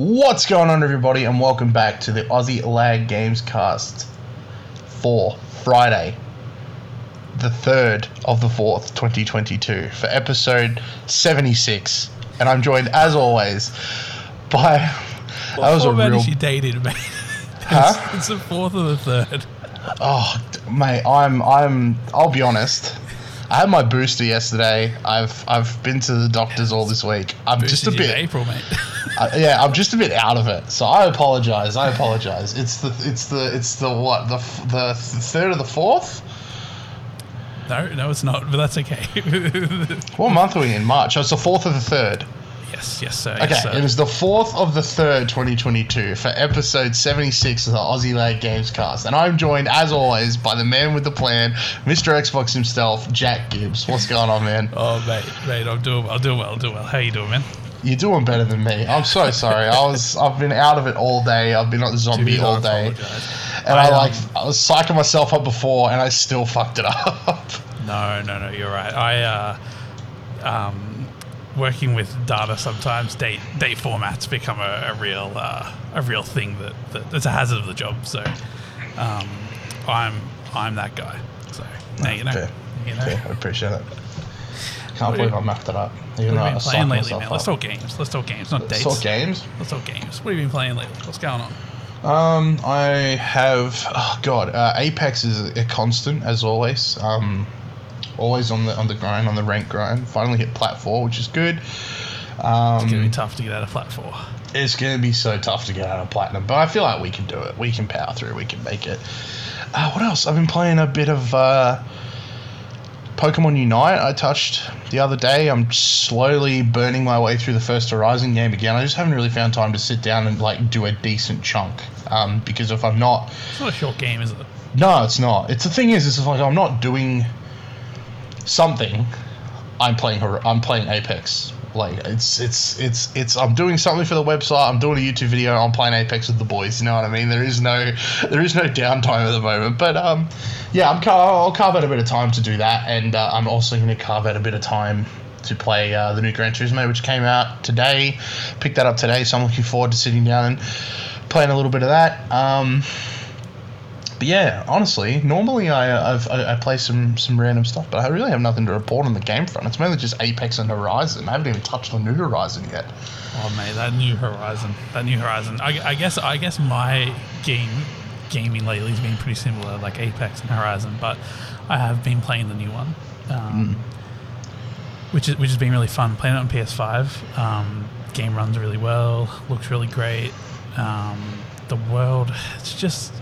What's going on, everybody, and welcome back to the Aussie Lag Games Cast for Friday, the 3rd of the 4th, 2022, for episode 76. And I'm joined, as always, by. What that was a real. she dated, mate? Huh? It's, it's the fourth or the third. Oh, mate, I'm. I'm. I'll be honest. I had my booster yesterday. I've I've been to the doctors all this week. I'm just a Boosted you in bit. April, mate. Uh, yeah, I'm just a bit out of it, so I apologize. I apologize. It's the it's the it's the what the the third or the fourth? no, no, it's not. But that's okay. What month are we in? March. Oh, it's the fourth of the third. Yes, yes, sir. Okay, Yes, sir. it is the fourth of the third, 2022, for episode 76 of the Aussie Lag Games Cast, and I'm joined as always by the man with the plan, Mr. Xbox himself, Jack Gibbs. What's going on, man? Oh, mate, mate, I'm doing, I'm doing well, I'm doing well. How you doing, man? You're doing better than me. I'm so sorry. I was I've been out of it all day. I've been on the zombie Dude, all day. apologise. And I, I, um, like I was psyching myself up before, and I still fucked it up. No, no, no, you're right. I, uh, um, working with data sometimes, date date formats become a, a real uh, a real thing that, that it's a hazard of the job. So, um, I'm I'm that guy. So now you know. Fair. You know. Yeah, I appreciate it. Can't What believe I mapped it up. What Even have though you been playing lately, man? Let's talk games. Let's talk games, not dates. Sort games. Let's talk games. What have you been playing lately? What's going on? Um, I have. Oh God, uh, Apex is a constant as always. Um, always on the on the grind, on the rank grind. Finally hit plat four, which is good. It's gonna be Um, tough to get out of flat four. it's gonna be so tough to get out of platinum, but I feel like we can do it. We can power through. We can make it. Uh, what else? I've been playing a bit of uh, Pokemon Unite. I touched the other day. I'm slowly burning my way through the first Horizon game again. I just haven't really found time to sit down and like do a decent chunk. Um, because if I'm not, It's not a short game, is it? no, it's not. It's the thing is, it's like I'm not doing something. I'm playing. Hor- I'm playing Apex. Like it's it's it's it's. I'm doing something for the website. I'm doing a YouTube video. I'm playing Apex with the boys. You know what I mean? There is no there is no downtime at the moment. But um, yeah, I'm I'll carve out a bit of time to do that, and uh, I'm also going to carve out a bit of time to play uh, the new Gran Turismo, which came out today. Picked that up today, so I'm looking forward to sitting down and playing a little bit of that. Um, but yeah, honestly, normally I, I've, I play some some random stuff, but I really have nothing to report on the game front. It's mainly just Apex and Horizon. I haven't even touched the new Horizon yet. Oh mate, that new Horizon, that new Horizon. I, I guess I guess my game gaming lately has been pretty similar, like Apex and Horizon, but I have been playing the new one, um, which is which has been really fun. Playing it on PS5, um, game runs really well, looks really great. Um, the world, it's just.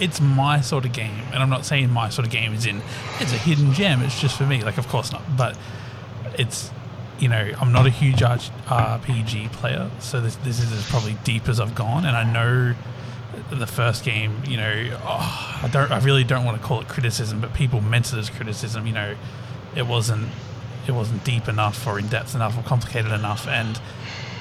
It's my sort of game, and I'm not saying my sort of game is in. It's a hidden gem. It's just for me. Like, of course not. But it's you know, I'm not a huge RPG player, so this this is as probably deep as I've gone, and I know the first game, you know, oh, I don't, I really don't want to call it criticism, but people meant it as criticism. You know, it wasn't, it wasn't deep enough, or in depth enough, or complicated enough, and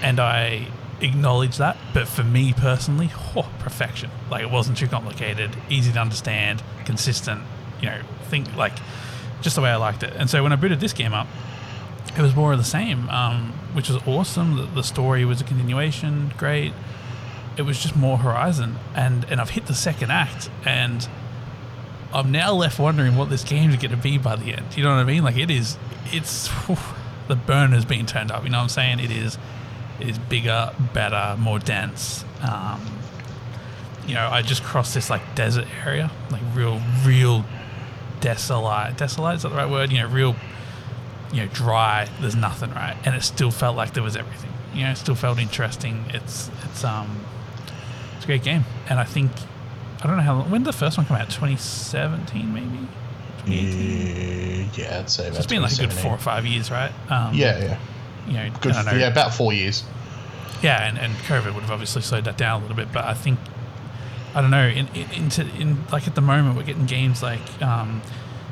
and I acknowledge that. But for me personally, oh, perfection. Like it wasn't too complicated, easy to understand, consistent. You know, think like just the way I liked it. And so when I booted this game up, it was more of the same, um, which was awesome. The, the story was a continuation, great. It was just more Horizon, and and I've hit the second act, and I'm now left wondering what this game is going to be by the end. You know what I mean? Like it is, it's the burn has been turned up. You know what I'm saying? It is, is bigger, better, more dense. Um, you know, I just crossed this like desert area, like real, real desolate. Desolate is that the right word? You know, real you know, dry. There's nothing, right? And it still felt like there was everything. You know, it still felt interesting. It's it's um, it's a great game, and I think I don't know how long. When did the first one come out? 2017, maybe. 2018. Yeah, I'd say so it's been like a good four or five years, right? Um, Yeah, yeah, You know, good. I don't know. Yeah, about four years. Yeah, and, and COVID would have obviously slowed that down a little bit, but I think I don't know. In, in in like at the moment, we're getting games like um,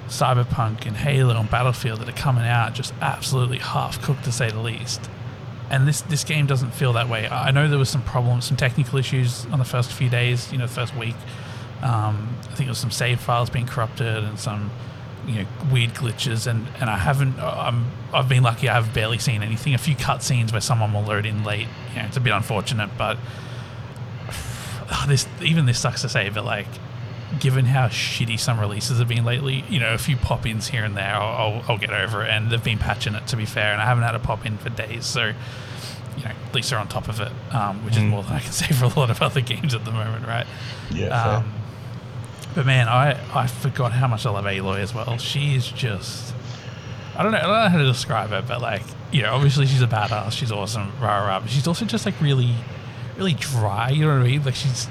Cyberpunk and Halo and Battlefield that are coming out just absolutely half cooked to say the least. And this this game doesn't feel that way. I I know there was some problems, some technical issues on the first few days. You know, the first week. Um, I think there was some save files being corrupted and some you know weird glitches, and, and I haven't. I'm I've been lucky. I've barely seen anything. A few cutscenes where someone will load in late. You know, it's a bit unfortunate, but this even this sucks to say, but like given how shitty some releases have been lately, you know, a few pop ins here and there, I'll, I'll, I'll, get over it. And they've been patching it, to be fair, and I haven't had a pop in for days. So, you know, at least they're on top of it, um, which mm. is more than I can say for a lot of other games at the moment, right? Yeah. Um, but man, I, I forgot how much I love Aloy as well. She is just. I don't know. I don't know how to describe her, but like, you know, obviously she's a badass. She's awesome, rah rah. But she's also just like really, really dry. You know what I mean? Like she's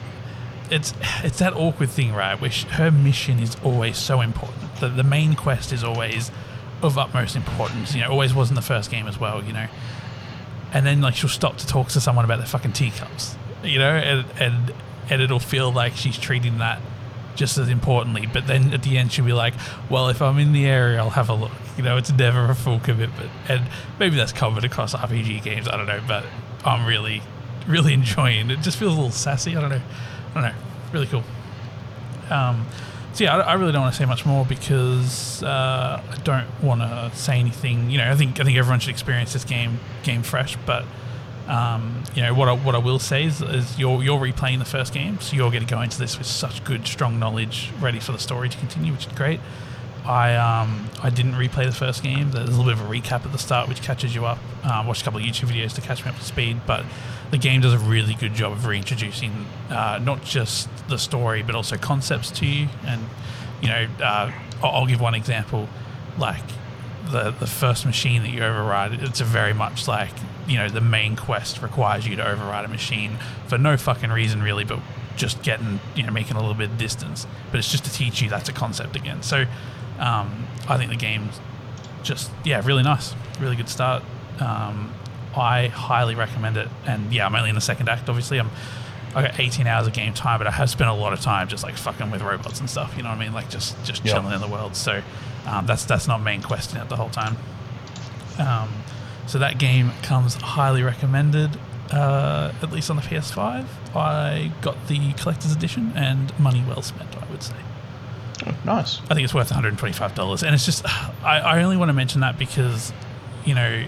it's it's that awkward thing, right? Which her mission is always so important. The the main quest is always of utmost importance. You know, always was in the first game as well. You know, and then like she'll stop to talk to someone about their fucking teacups. You know, and and and it'll feel like she's treating that just as importantly. But then at the end, she'll be like, "Well, if I'm in the area, I'll have a look." You know, it's never a full commitment, and maybe that's covered across RPG games. I don't know, but I'm really, really enjoying it. Just feels a little sassy. I don't know. I don't know. Really cool. Um, so yeah, I, I, really don't want to say much more because uh, I don't want to say anything. You know, I think I think everyone should experience this game game fresh. But um, you know what I, what I will say is, is, you're you're replaying the first game, so you're going to go into this with such good, strong knowledge, ready for the story to continue, which is great. I um, I didn't replay the first game. There's a little bit of a recap at the start, which catches you up. Um, watched a couple of YouTube videos to catch me up to speed, but the game does a really good job of reintroducing uh, not just the story but also concepts to you. And you know, uh, I'll give one example, like the the first machine that you override. It's a very much like you know the main quest requires you to override a machine for no fucking reason really, but just getting you know making a little bit of distance. But it's just to teach you that's a concept again. So um, I think the game's just yeah really nice, really good start. Um, I highly recommend it. And yeah, I'm only in the second act. Obviously, I'm I got 18 hours of game time, but I have spent a lot of time just like fucking with robots and stuff. You know what I mean? Like just just yep. chilling in the world. So um, that's that's not main quest in it the whole time. Um, so that game comes highly recommended. Uh, at least on the PS5, I got the collector's edition and money well spent. I would say. Oh, nice. I think it's worth 125 dollars, and it's just I, I only want to mention that because you know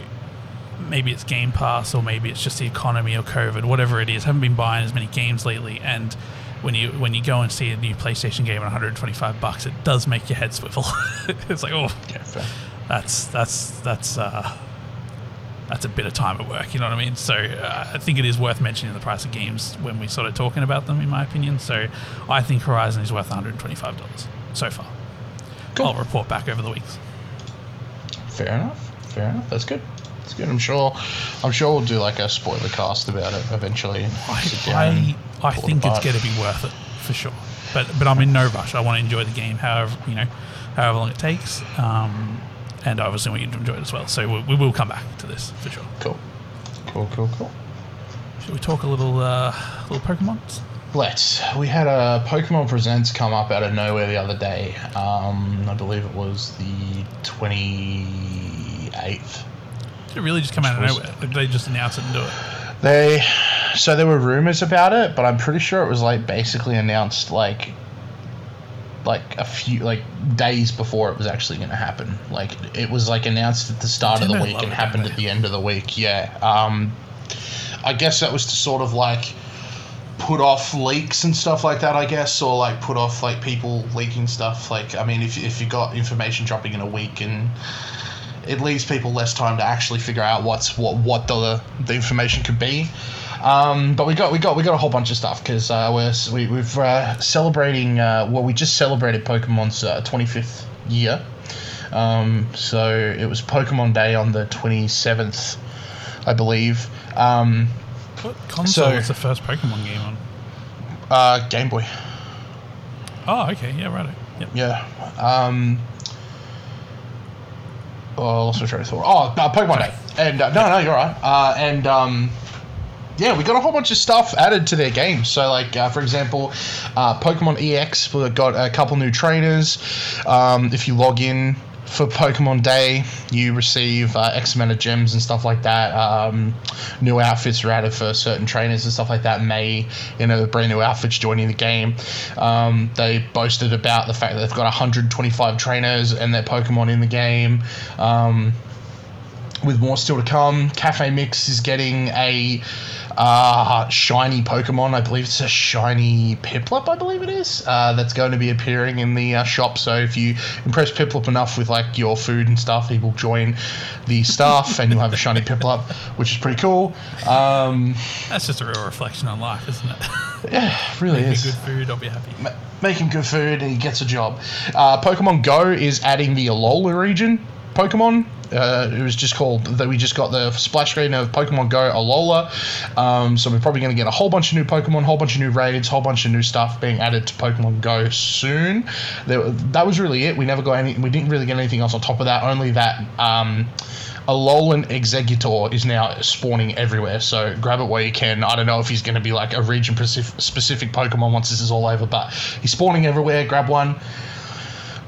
maybe it's Game Pass or maybe it's just the economy or COVID, whatever it is. I haven't been buying as many games lately, and when you when you go and see a new PlayStation game at 125 bucks, it does make your head swivel. it's like, oh, yeah, that's that's that's uh, that's a bit of time at work. You know what I mean? So uh, I think it is worth mentioning the price of games when we started talking about them, in my opinion. So I think Horizon is worth 125 dollars so far. Cool. I'll report back over the weeks. Fair enough. Fair enough. That's good. That's good. I'm sure. I'm sure we'll do like a spoiler cast about it eventually. I I, think it it's going to be worth it for sure. But but I'm in no rush. I want to enjoy the game, however you know, however long it takes. Um, and obviously want you to enjoy it as well. So we, we will come back to this for sure. Cool. Cool. Cool. Cool. Should we talk a little uh, little Pokemon? Let's. We had a Pokemon Presents come up out of nowhere the other day. Um, I believe it was the twenty eighth Did it really just come out of nowhere? Like they just announce it and do it? They, so there were rumors about it, but I'm pretty sure it was like basically announced like, like a few like days before it was actually going to happen. Like it was like announced at the start of the week and happened at the end of the week. Yeah. Um, I guess that was to sort of like put off leaks and stuff like that, I guess, or like put off like people leaking stuff. Like, I mean, if, if you got information dropping in a week and it leaves people less time to actually figure out what's what what the the information could be. Um, but we got we got we got a whole bunch of stuff because uh, we're we, we're uh, celebrating. Uh, well, we just celebrated Pokemon's uh, 25th year. Um, so it was Pokemon Day on the 27th, I believe. Um, what console so, was the first Pokemon game on? Uh, Game Boy. Oh, okay. Yeah, right. Yep. Yeah. Um, oh, I lost my train of thought. Oh, uh, Pokemon Day. And uh, no, no, you're right. Uh, and um, yeah, we got a whole bunch of stuff added to their game. So, like uh, for example, uh, Pokemon EX got a couple new trainers. Um, if you log in for Pokemon Day, you receive uh, X amount of gems and stuff like that. Um, new outfits are added for certain trainers and stuff like that. May, you know, brand new outfits joining the game. Um, they boasted about the fact that they've got 125 trainers and their Pokemon in the game. Um, with more still to come, Cafe Mix is getting a uh, shiny Pokemon. I believe it's a shiny Piplup. I believe it is. Uh, that's going to be appearing in the uh, shop. So if you impress Piplup enough with like your food and stuff, he will join the staff, and you'll have a shiny Piplup, which is pretty cool. Um, That's just a real reflection on life, isn't it? yeah, really Make is. good food, I'll be happy. Ma- Make him good food and he gets a job. Uh, Pokemon Go is adding the Alola region Pokemon. Uh, it was just called that we just got the splash screen of Pokemon Go Alola. Um, so we're probably going to get a whole bunch of new Pokemon, whole bunch of new raids, whole bunch of new stuff being added to Pokemon Go soon. There, that was really it. We never got any. We didn't really get anything else on top of that. Only that. Um, Alolan Exeggutor is now spawning everywhere, so grab it where you can. I don't know if he's going to be like a region specific Pokemon once this is all over, but he's spawning everywhere. Grab one.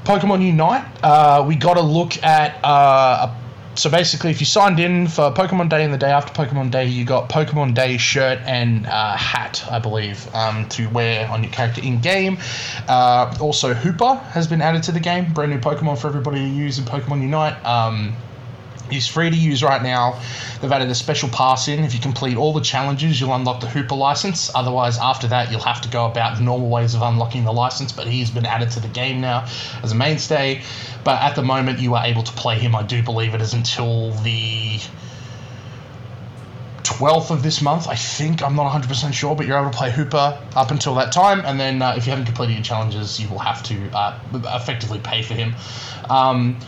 Pokemon Unite, uh, we got to look at. Uh, a, so basically, if you signed in for Pokemon Day and the day after Pokemon Day, you got Pokemon Day shirt and uh, hat, I believe, um, to wear on your character in game. Uh, also, Hoopa has been added to the game, brand new Pokemon for everybody to use in Pokemon Unite. Um, He's free to use right now. They've added a special pass in. If you complete all the challenges, you'll unlock the Hoopa license. Otherwise, after that, you'll have to go about the normal ways of unlocking the license. But he's been added to the game now as a mainstay. But at the moment, you are able to play him. I do believe it is until the 12th of this month, I think. I'm not 100% sure, but you're able to play Hoopa up until that time. And then uh, if you haven't completed your challenges, you will have to uh, effectively pay for him. Um,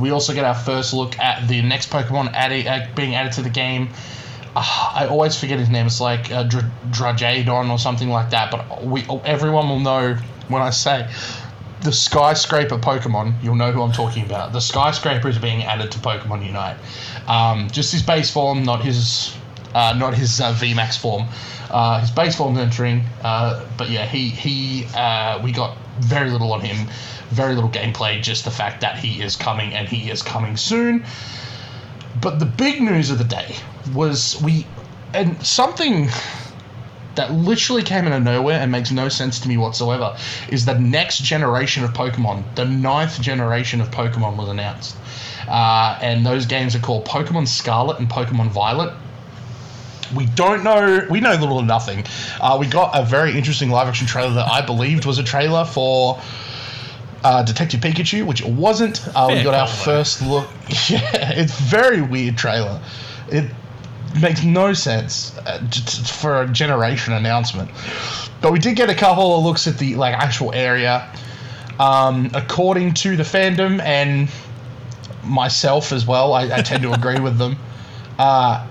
we also get our first look at the next Pokemon added, uh, being added to the game. Uh, I always forget his name. It's like uh, or something like that. But we, everyone will know when I say the skyscraper Pokemon. You'll know who I'm talking about. The skyscraper is being added to Pokemon Unite. Um, just his base form, not his, uh, not his uh, VMAX form. Uh, his base form's entering. Uh, but yeah, he he. Uh, we got very little on him. Very little gameplay. Just the fact that he is coming and he is coming soon. But the big news of the day was we, and something that literally came out of nowhere and makes no sense to me whatsoever is the next generation of Pokemon, the ninth generation of Pokemon was announced. Uh, and those games are called Pokemon Scarlet and Pokemon Violet. We don't know, we know little or nothing. Uh, we got a very interesting live action trailer that I believed was a trailer for uh, Detective Pikachu, which it wasn't. Uh, we got our first look. Yeah, it's very weird trailer. It makes no sense uh, for a generation announcement. But we did get a couple of looks at the like actual area. Um, according to the fandom and myself as well, I, I tend to agree with them. Uh,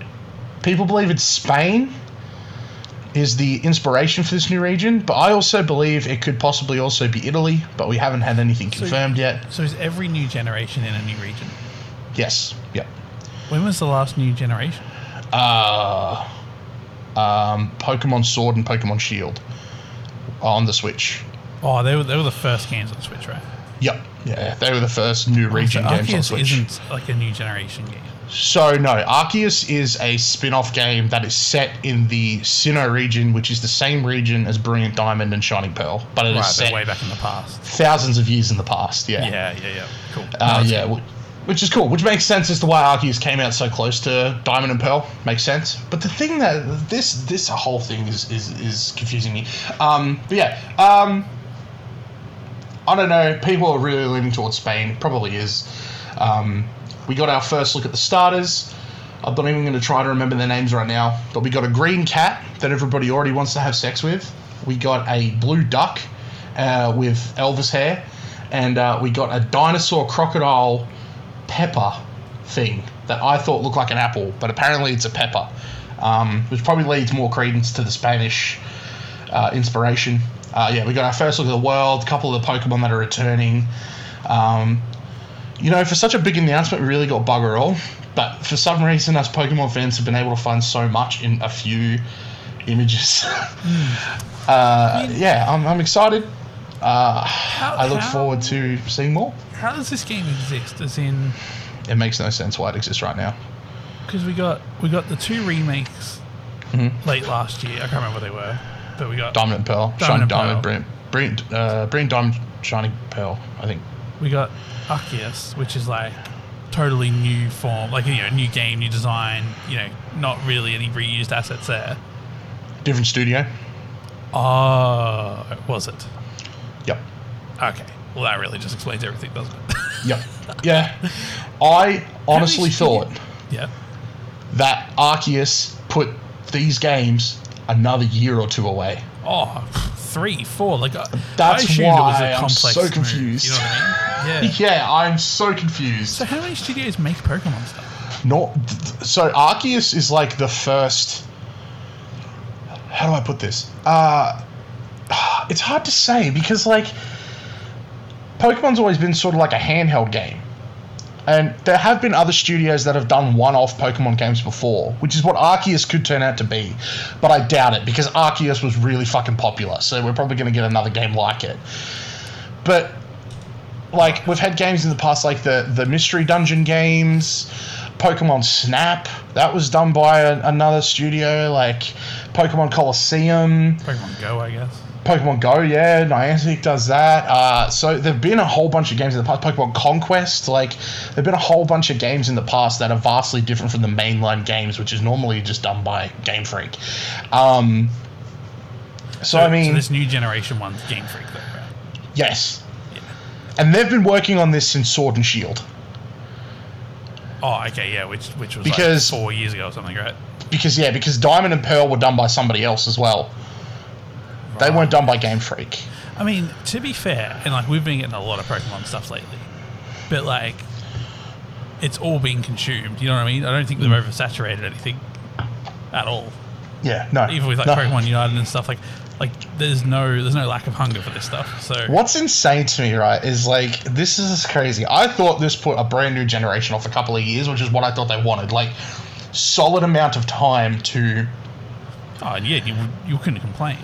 people believe it's Spain is the inspiration for this new region, but I also believe it could possibly also be Italy, but we haven't had anything confirmed yet. So is every new generation in a new region? Yes, yep. When was the last new generation? Uh, um, Pokemon Sword and Pokemon Shield on the Switch. Oh, they were, they were the first games on Switch, right? Yep, yeah, they were the first new region so games on Arceus Switch. isn't like a new generation game. So no, Arceus is a spin-off game that is set in the Sinnoh region, which is the same region as Brilliant Diamond and Shining Pearl, but it is Right, set way back in the past. thousands of years in the past. Yeah, Yeah, yeah, yeah. Cool. uh, yeah, wh- which is cool. Which makes sense as to why Arceus came out so close to Diamond and Pearl. Makes sense. But the thing that this this whole thing is is, is confusing me. Um, but yeah, um, I don't know. People are really leaning towards Spain. Probably is. Um, we got our first look at the starters. I'm not even going to try to remember their names right now. But we got a green cat that everybody already wants to have sex with. We got a blue duck uh, with Elvis hair, and uh, we got a dinosaur crocodile pepper thing that I thought looked like an apple, but apparently it's a pepper, um, which probably leads more credence to the Spanish uh, inspiration. Uh, yeah, we got our first look at the world, a couple of the Pokemon that are returning. Um, you know, for such a big announcement, we really got bugger all. But for some reason, us Pokemon fans have been able to find so much in a few images. uh, yeah, I'm, I'm excited. Uh, How- I look how- forward to seeing more. How does this game exist? As in, It makes no sense why it exists right now. because we got we got the two remakes Mhm. late last year. I can't remember what they were, but we got Diamond and Pearl, Diamond Shining and Diamond, Pearl. Brilliant, Brilliant, uh, Brilliant Diamond, Shining Pearl. I think. We got Arceus, which is like totally new form, like you know, new game, new design. You know, not really any reused assets there. Different studio. Oh, was it? Yep. Okay. Well, that really just explains everything, doesn't it? Yep. Yeah. I honestly thought yeah. that Arceus put these games another year or two away. Oh, three, four. Like uh, That's I assumed it was why a I'm complex so move, confused. You know what I mean? Yeah. Yeah, I'm so confused. So how many studios make Pokemon stuff? Not so Arceus is like the first. How do I put this? Uh, it's hard to say because like Pokemon's always been sort of like a handheld game. And there have been other studios that have done one-off Pokemon games before, which is what Arceus could turn out to be. But I doubt it because Arceus was really fucking popular, so we're probably going to get another game like it. But like we've had games in the past like the the mystery dungeon games pokemon snap that was done by a, another studio like pokemon colosseum Pokemon Go, I guess. Pokemon go yeah niantic does that uh, so there've been a whole bunch of games in the past pokemon conquest like there've been a whole bunch of games in the past that are vastly different from the mainline games which is normally just done by game freak um, so, i mean this new generation one's Game Freak, though, right? yes and they've been working on this since sword and shield Oh, okay, yeah, which which was Because- like four years ago or something, right? because yeah, because Diamond and Pearl were done by somebody else as well. They weren't done by Game Freak. I mean, to be fair, and like we've been getting a lot of Pokemon stuff lately, but like it's all being consumed. You know what I mean? I don't think they've mm. oversaturated anything at all. Yeah, no. Even with like no. Pokemon United and stuff, like like there's no there's no lack of hunger for this stuff. So What's insane to me, right, is like this is crazy. I thought this put a brand new generation off a couple of years, which is what I thought they wanted. Like solid amount of time to oh yeah, you you couldn't complain.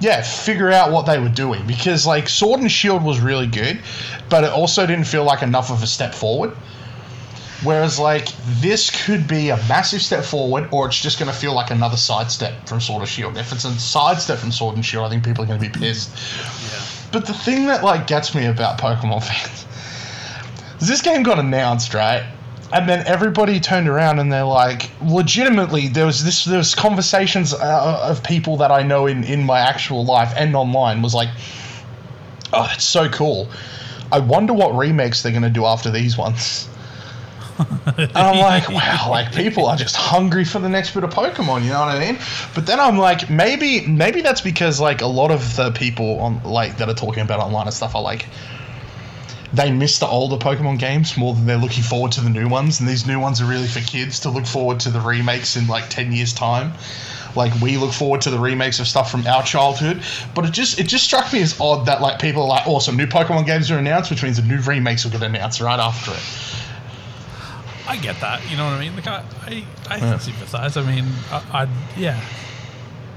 Yeah, figure out what they were doing because like Sword and Shield was really good, but it also didn't feel like enough of a step forward. Whereas like this could be a massive step forward, or it's just going to feel like another sidestep from Sword and Shield. If it's a sidestep from Sword and Shield, I think people are going to be pissed. Yeah. But the thing that like gets me about Pokemon fans is this game got announced, right? And then everybody turned around and they're like, legitimately, there was this, there was conversations uh, of people that I know in in my actual life and online was like, oh, it's so cool. I wonder what remakes they're gonna do after these ones. And I'm like, wow, like people are just hungry for the next bit of Pokemon, you know what I mean? But then I'm like, maybe maybe that's because like a lot of the people on like that are talking about online and stuff are like they miss the older Pokemon games more than they're looking forward to the new ones, and these new ones are really for kids to look forward to the remakes in like ten years time. Like we look forward to the remakes of stuff from our childhood, but it just it just struck me as odd that like people are like, oh, awesome, new Pokemon games are announced, which means the new remakes will get announced right after it. I get that. You know what I mean? Like I, I, I Yeah. can sympathize. I mean, I, I'd yeah,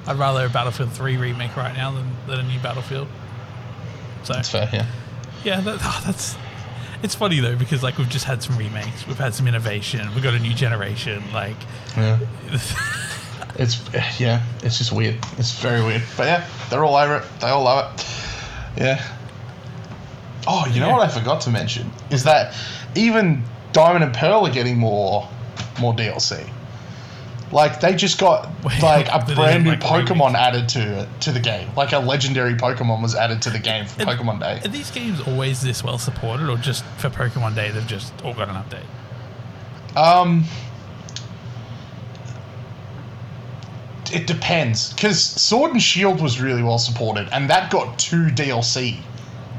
I'd rather a Battlefield Three remake right now than, than a new Battlefield. So That's fair, yeah. Yeah, that, oh, that's. It's funny though because like we've just had some remakes, we've had some innovation, we've got a new generation. Like, Yeah. It's yeah, it's just weird. It's very weird. But yeah, they're all over it. They all love it. Yeah. Oh, you know Yeah. what I forgot to mention is that even Diamond and Pearl are getting more more DLC. Like they just got like a brand new like, Pokemon added to to the game. Like a legendary Pokemon was added to the game for Pokemon Day. are these games always this well supported, or just for Pokemon Day they've just all got an update? Um, it depends because Sword and Shield was really well supported, and that got two DLC,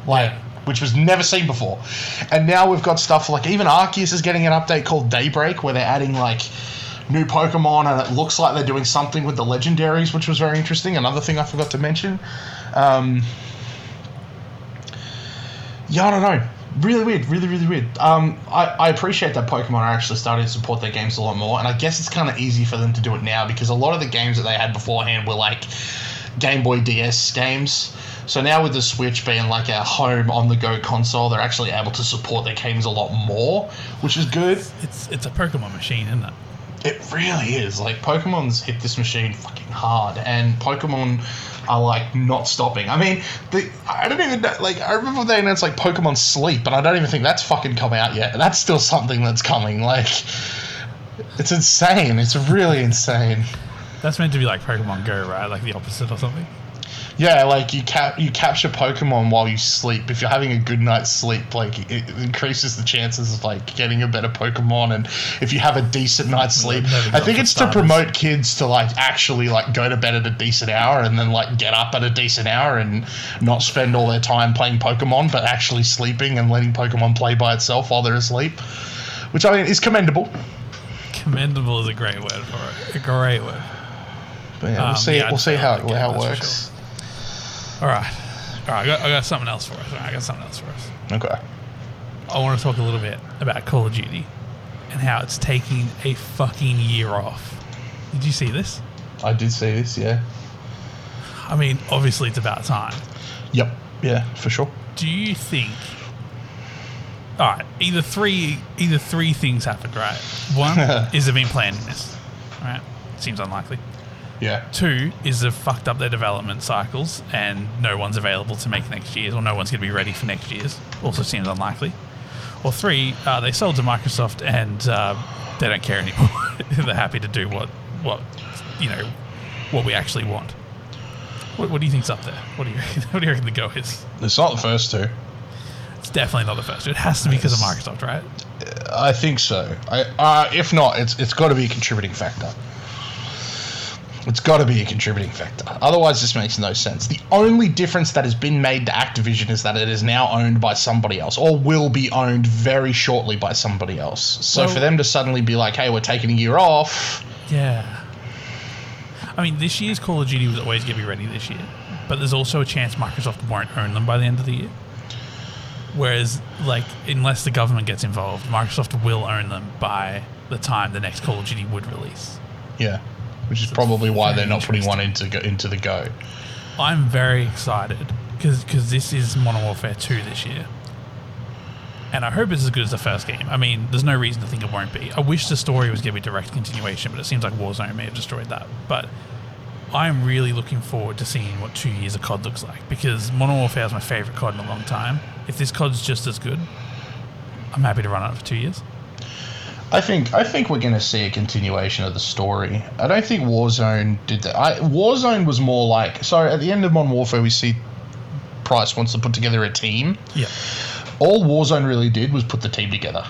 like Yeah. which was never seen before. And now we've got stuff like even Arceus is getting an update called Daybreak, where they're adding like new Pokemon, and it looks like they're doing something with the legendaries, which was very interesting. Another thing I forgot to mention. Um, yeah, I don't know. Really weird, really, really weird. Um, I, I appreciate that Pokemon are actually starting to support their games a lot more, and I guess it's kind of easy for them to do it now because a lot of the games that they had beforehand were like Game Boy DS games. So now with the Switch being like a home on the go console, they're actually able to support their games a lot more, which is good. It's it's a Pokemon machine, isn't it? It really is. Like Pokemon's hit this machine fucking hard, and Pokemon are like not stopping. I mean, the I don't even know, like I remember they announced like Pokemon Sleep, but I don't even think that's fucking come out yet. That's still something that's coming. Like, it's insane. It's really insane. That's meant to be like Pokemon Go, right? Like the opposite or something. Yeah, like you cap you capture Pokemon while you sleep. If you're having a good night's sleep, like it increases the chances of like getting a better Pokemon. And if you have a decent night's sleep, I think it's to promote kids to like actually like go to bed at a decent hour and then like get up at a decent hour and not spend all their time playing Pokemon, but actually sleeping and letting Pokemon play by itself while they're asleep. Which I mean is commendable. Commendable is a great word for it. A great word. But yeah, we'll Um, see. yeah, we'll see how it, how it works. All right, all right. I got, I got something else for us. All right, I got something else for us. Okay. I want to talk a little bit about Call of Duty and how it's taking a fucking year off. Did you see this? I did see this. Yeah. I mean, obviously it's about time. Yep. Yeah, for sure. Do you think? All right, either three, either three things happened. Right, one is they've been planning this. Right, seems unlikely. Yeah. Two is they've fucked up their development cycles and no one's available to make next year's, or no one's going to be ready for next year's. Also seems unlikely. Or three, uh, they sold to Microsoft and uh, they don't care anymore. They're happy to do what, what, you know, what we actually want. What, what do you think's up there? What do you reckon, what do you reckon the go is? It's not the first two. It's definitely not the first. two. It has to be because of Microsoft, right? I think so. I, uh, if not, it's it's got to be a contributing factor. It's got to be a contributing factor. Otherwise, this makes no sense. The only difference that has been made to Activision is that it is now owned by somebody else, or will be owned very shortly by somebody else. So Well- for them to suddenly be like, "Hey, we're taking a year off," Yeah. I mean, this year's Call of Duty was always going to be ready this year, but there's also a chance Microsoft won't own them by the end of the year. Whereas, like, unless the government gets involved, Microsoft will own them by the time the next Call of Duty would release. yeah, which is probably why they're not putting one into go, into the go. I'm very excited because this is Modern Warfare 2 this year. And I hope it's as good as the first game. I mean, there's no reason to think it won't be. I wish the story was going to be direct continuation, but it seems like Warzone may have destroyed that. But I'm really looking forward to seeing what two years of COD looks like because Modern Warfare is my favorite COD in a long time. If this COD's just as good, I'm happy to run it for two years. I think I think we're going to see a continuation of the story. I don't think Warzone did that. I, Warzone was more like so. At the end of Modern Warfare, we see Price wants to put together a team. Yeah. All Warzone really did was put the team together.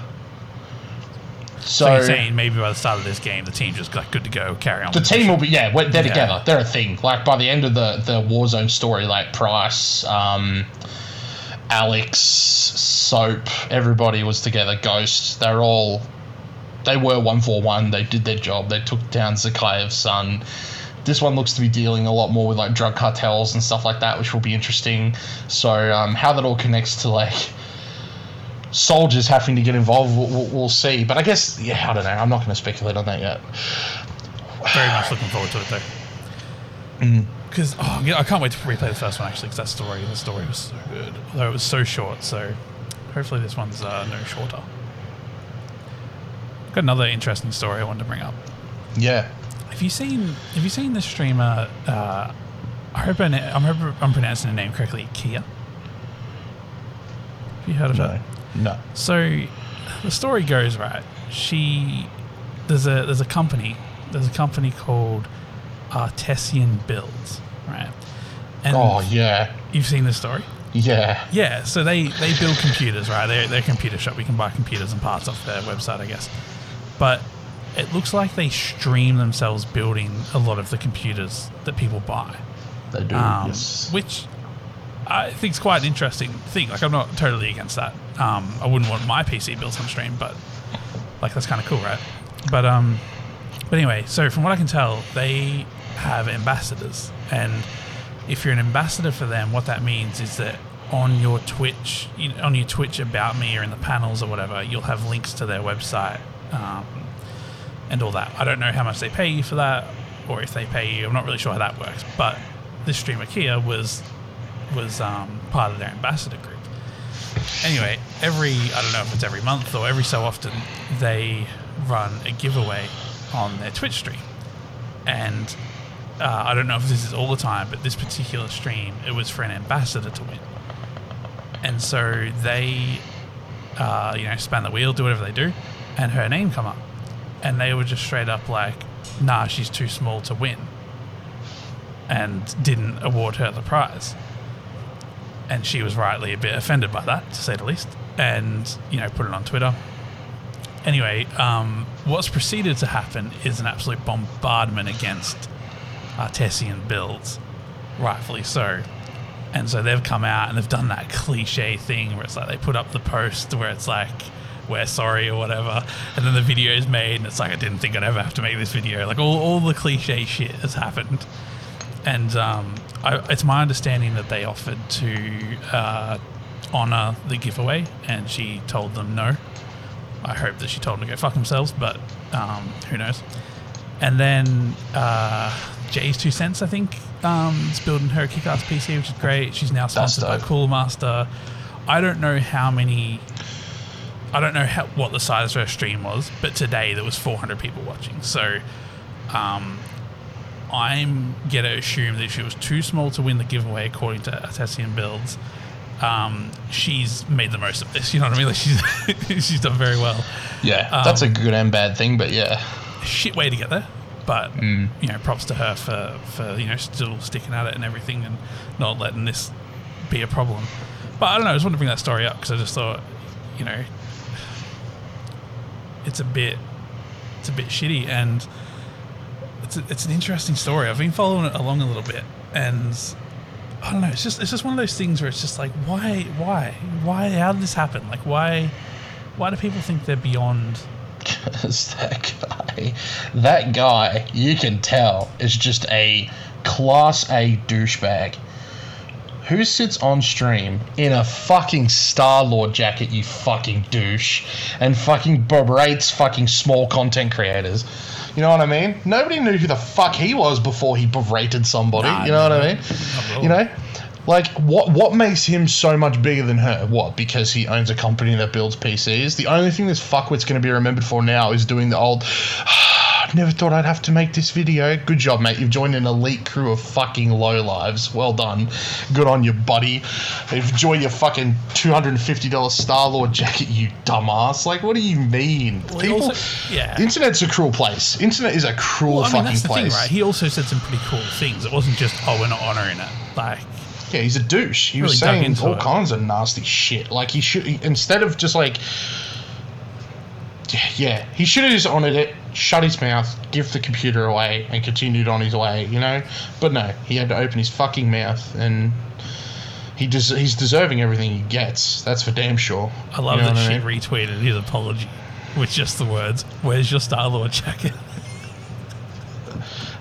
So, So, you're saying maybe by the start of this game, the team just got good to go, carry on. the team will be yeah, they're Yeah. together. They're a thing. Like by the end of the the Warzone story, like Price, um, Alex, Soap, everybody was together. Ghost, they're all they were one for one. They did their job. They took down Zakhaev's son. This one looks to be dealing a lot more with like drug cartels and stuff like that, which will be interesting. So um, how that all connects to like soldiers having to get involved, we'll, we'll, see. But I guess yeah, I don't know. I'm not going to speculate on that yet. very much looking forward to it though. Mm. Because oh, I'm I can't wait to replay the first one actually. Because that story, the story was so good. Although it was so short, so hopefully this one's uh, no shorter. Got another interesting story I wanted to bring up. Yeah. Have you seen? Have you seen the streamer? Uh, I hope I, hope I'm pronouncing the name correctly. Kia. Have you heard of her? No. No. So the story goes right. She there's a there's a company there's a company called Artesian Builds, right? And Oh yeah. you've seen this story? Yeah. Yeah. So they they build computers, right? They're they're a computer shop. We can buy computers and parts off their website, I guess. But it looks like they stream themselves building a lot of the computers that people buy They do. um, yes. which I think is quite an interesting thing. Like, I'm not totally against that. Um, I wouldn't want my PC built on stream, but like that's kind of cool, right? But um, but anyway, so from what I can tell, they have ambassadors, and if you're an ambassador for them, what that means is that on your Twitch, you know, on your Twitch about me or in the panels or whatever, you'll have links to their website um, and all that. I don't know how much they pay you for that, or if they pay you. I'm not really sure how that works, but this streamer Kia was was um, part of their ambassador group. Anyway, every I don't know if it's every month or every so often they run a giveaway on their Twitch stream, and uh, I don't know if this is all the time, but this particular stream it was for an ambassador to win, and so they, uh, you know, span the wheel, do whatever they do, and her name come up, and they were just straight up like, "Nah, she's too small to win," and didn't award her the prize and she was rightly a bit offended by that, to say the least, and you know put it on Twitter. Anyway, um, what's proceeded to happen is an absolute bombardment against Artesian builds, rightfully so. And so they've come out and they've done that cliche thing where it's like they put up the post where it's like we're sorry or whatever, and then the video is made and it's like I didn't think I'd ever have to make this video. Like all, all the cliche shit has happened, and um, I, it's my understanding that they offered to uh, honor the giveaway, and she told them no. I hope that she told them to go fuck themselves, but um, who knows. And then uh, JayzTwoCents, I think, um, is building her a kick-ass PC, which is great. She's now sponsored by. Cooler Master. I don't know how many. I don't know how, what the size of her stream was, but today there was 400 people watching. So um, I'm going to assume that she was too small to win the giveaway, according to Artesian builds. Um, she's made the most of this. You know what I mean? Like she's she's done very well. Yeah, Um, that's a good and bad thing, but yeah. Shit way to get there, but Mm. you know, props to her for for you know still sticking at it and everything, and not letting this be a problem. But I don't know. I just wanted to bring that story up because I just thought, you know, it's a bit it's a bit shitty and it's a, it's an interesting story. I've been following it along a little bit, and I don't know. It's just it's just one of those things where it's just like, why, why, why? How did this happen? Like, why, why do people think they're beyond? Because that guy, that guy, you can tell is just a class A douchebag. Who sits on stream in a fucking Star Lord jacket, you fucking douche, and fucking berates fucking small content creators? You know what I mean? Nobody knew who the fuck he was before he berated somebody. Nah, you know what I mean? You know? Like what what makes him so much bigger than her? What? Because he owns a company that builds PCs. The only thing this fuckwit's going to be remembered for now is doing the old. I never thought I'd have to make this video. Good job, mate. You've joined an elite crew of fucking low lives. Well done. Good on you, buddy. Enjoy your fucking two hundred and fifty dollars Star Lord jacket, you dumbass. Like, what do you mean? Well, he also- yeah. The internet's a cruel place. Internet is a cruel Well, I mean, fucking that's the place. thing, right? He also said some pretty cool things. It wasn't just, oh, we're not honoring it. Like, Yeah, he's a douche. He was Really dug saying all it. kinds of nasty shit. Like he should he- instead of just like yeah, he should have just honored it, shut his mouth, give the computer away, and continued on his way. You know, but no, he had to open his fucking mouth, and he des- he's deserving everything he gets. That's for damn sure. I love You know that what I she mean? retweeted his apology with just the words, "Where's your Star Lord jacket?"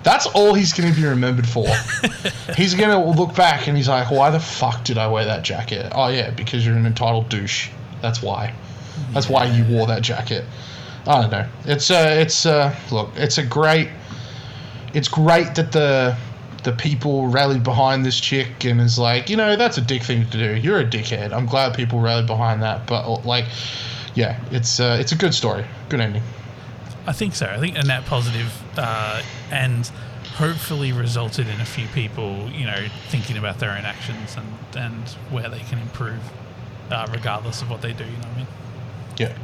That's all he's going to be remembered for. he's going to look back and he's like, why the fuck did I wear that jacket? Oh, yeah, because you're an entitled douche. That's why. That's why you wore that jacket. I don't know. It's uh, it's uh, look, it's a great. It's great that the the people rallied behind this chick and is like, you know, that's a dick thing to do. You're a dickhead. I'm glad people rallied behind that, but like, yeah, it's uh, it's a good story, good ending. I think so. I think a net positive, uh, and hopefully resulted in a few people, you know, thinking about their own actions and and where they can improve, uh, regardless of what they do. You know what I mean? Yeah.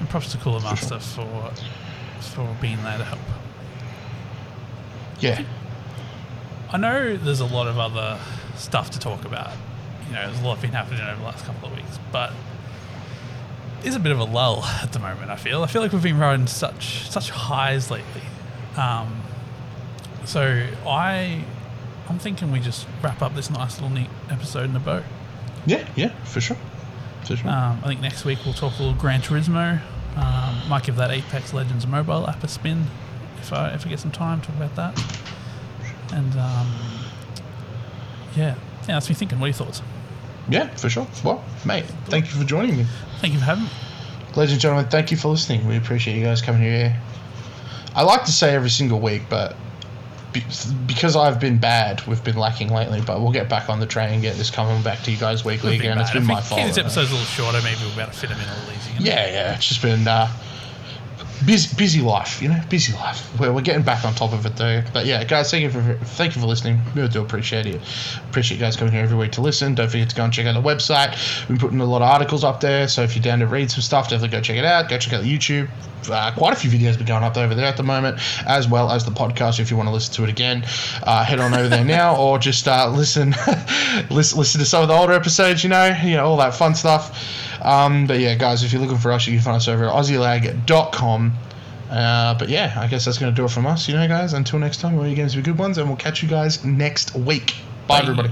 And props to Cooler Master for for being there to help. Yeah. I know there's a lot of other stuff to talk about. You know, there's a lot been happening over the last couple of weeks, but it's a bit of a lull at the moment. I feel. I feel like we've been riding such such highs lately. Um, so I, I'm thinking we just wrap up this nice little neat episode in a bow. Yeah, yeah, for sure. For sure. Um, I think next week we'll talk a little Gran Turismo. Um, might give that Apex Legends mobile app a spin if I if I get some time. Talk about that. And um, yeah, yeah, that's me thinking. What are your thoughts? Yeah, for sure. Well, mate, thank you for joining me. Thank you for having me. Ladies and gentlemen, thank you for listening. We appreciate you guys coming here. I like to say every single week, but because I've been bad, we've been lacking lately. But we'll get back on the train and get this coming back to you guys weekly again. It's bad. been if we my fault. This episode's a little shorter. Maybe we'll be able to fit them in a little easier. Yeah, yeah. It's just been uh, busy, busy life, you know, busy life. We're, we're getting back on top of it though. But yeah, guys, thank you for thank you for listening. We really do appreciate it. Appreciate you guys coming here every week to listen. Don't forget to go and check out the website. We're putting a lot of articles up there, so if you're down to read some stuff, definitely go check it out. Go check out the YouTube. Uh, quite a few videos been going up over there at the moment, as well as the podcast. If you want to listen to it again, uh, head on over there now, or just uh, listen, listen, listen to some of the older episodes. You know, you know all that fun stuff. Um, but yeah, guys, if you're looking for us, you can find us over at aussielag.com. Uh, but yeah, I guess that's going to do it from us, you know, guys. Until next time, all your games be good ones, and we'll catch you guys next week. Bye. Bye. everybody.